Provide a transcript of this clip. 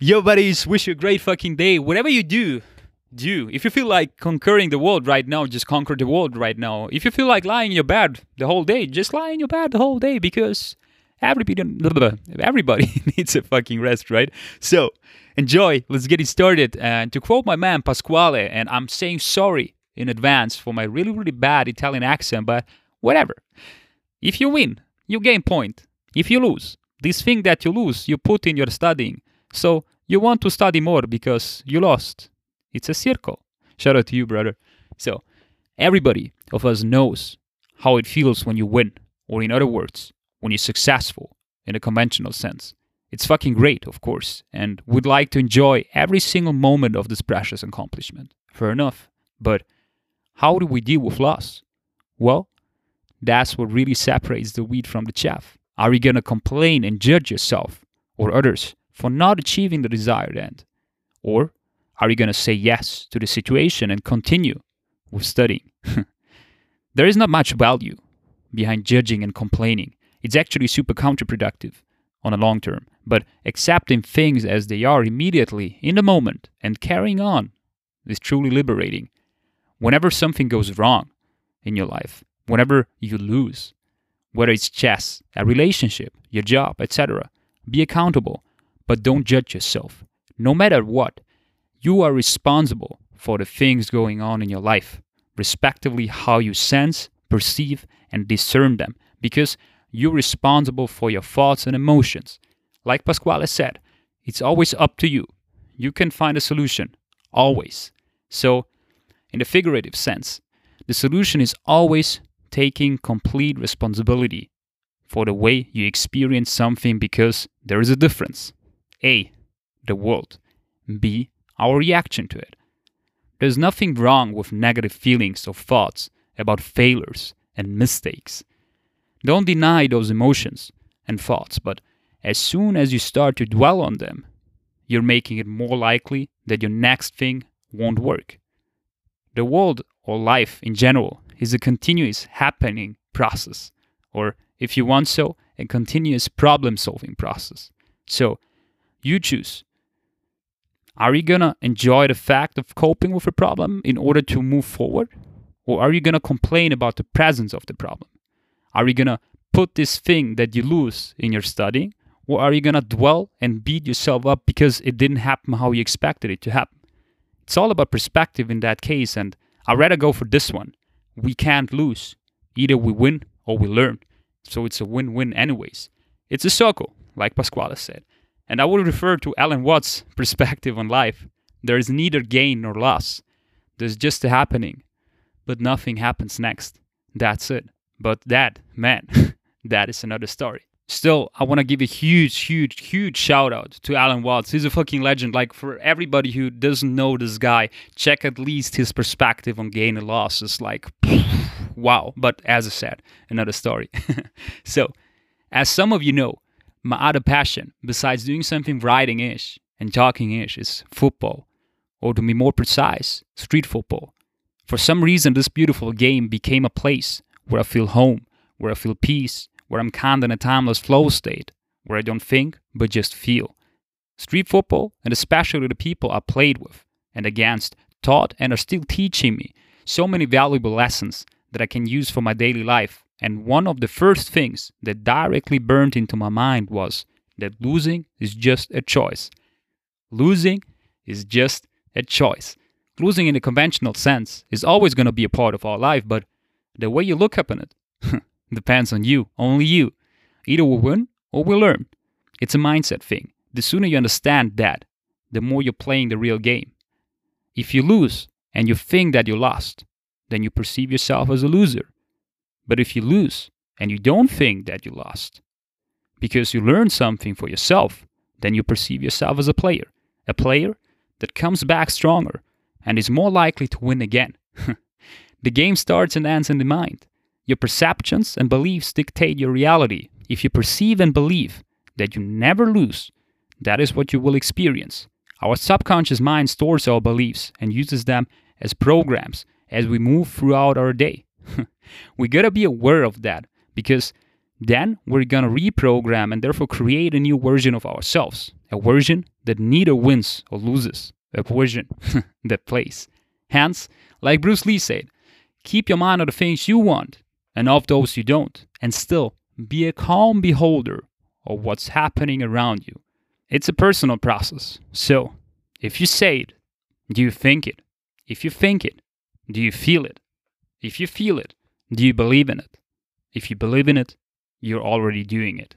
Yo, buddies, wish you a great fucking day. Whatever you do, do. If you feel like conquering the world right now, just conquer the world right now. If you feel like lying in your bed the whole day, just lie in your bed the whole day because everybody, everybody needs a fucking rest, right? So, enjoy. Let's get it started. And to quote my man Pasquale, and I'm saying sorry in advance for my really, really bad Italian accent, but whatever. If you win, you gain point. If you lose, this thing that you lose, you put in your studying. So you want to study more because you lost. It's a circle. Shout out to you, brother. So everybody of us knows how it feels when you win, or in other words, when you're successful in a conventional sense. It's fucking great, of course, and would like to enjoy every single moment of this precious accomplishment. Fair enough. But how do we deal with loss? Well, that's what really separates the wheat from the chaff. Are you gonna complain and judge yourself or others for not achieving the desired end? Or are you going to say yes to the situation and continue with studying? there is not much value behind judging and complaining. It's actually super counterproductive on a long term. But accepting things as they are immediately in the moment and carrying on is truly liberating. Whenever something goes wrong in your life, whenever you lose, whether it's chess, a relationship, your job, etc., be accountable but don't judge yourself. No matter what, you are responsible for the things going on in your life, respectively, how you sense, perceive, and discern them, because you're responsible for your thoughts and emotions. Like Pasquale said, it's always up to you. You can find a solution, always. So, in the figurative sense, the solution is always taking complete responsibility for the way you experience something because there is a difference. A. The world. B. Our reaction to it. There's nothing wrong with negative feelings or thoughts about failures and mistakes. Don't deny those emotions and thoughts, but as soon as you start to dwell on them, you're making it more likely that your next thing won't work. The world or life in general is a continuous happening process, or if you want so, a continuous problem solving process. So you choose. Are you gonna enjoy the fact of coping with a problem in order to move forward? Or are you gonna complain about the presence of the problem? Are you gonna put this thing that you lose in your studying? Or are you gonna dwell and beat yourself up because it didn't happen how you expected it to happen? It's all about perspective in that case, and I'd rather go for this one. We can't lose. Either we win or we learn. So it's a win win, anyways. It's a circle, like Pasquale said. And I would refer to Alan Watts' perspective on life. There is neither gain nor loss. There's just a happening, but nothing happens next. That's it. But that, man, that is another story. Still, I want to give a huge, huge, huge shout out to Alan Watts. He's a fucking legend. Like, for everybody who doesn't know this guy, check at least his perspective on gain and loss. It's like, wow. But as I said, another story. so, as some of you know, my other passion, besides doing something writing ish and talking ish, is football. Or to be more precise, street football. For some reason, this beautiful game became a place where I feel home, where I feel peace, where I'm kind in a timeless flow state, where I don't think, but just feel. Street football, and especially the people I played with and against, taught and are still teaching me so many valuable lessons that I can use for my daily life and one of the first things that directly burned into my mind was that losing is just a choice. Losing is just a choice. Losing in a conventional sense is always going to be a part of our life, but the way you look upon it depends on you, only you. Either we win or we learn. It's a mindset thing. The sooner you understand that, the more you're playing the real game. If you lose and you think that you lost, then you perceive yourself as a loser. But if you lose and you don't think that you lost, because you learned something for yourself, then you perceive yourself as a player, a player that comes back stronger and is more likely to win again. the game starts and ends in the mind. Your perceptions and beliefs dictate your reality. If you perceive and believe that you never lose, that is what you will experience. Our subconscious mind stores our beliefs and uses them as programs as we move throughout our day. we gotta be aware of that because Then we're gonna reprogram and therefore create a new version of ourselves. A version that neither wins or loses. A version that plays. Hence, like Bruce Lee said, keep your mind on the things you want and of those you don't, and still be a calm beholder of what's happening around you. It's a personal process. So, if you say it, do you think it? If you think it, do you feel it? If you feel it, do you believe in it? If you believe in it, you're already doing it.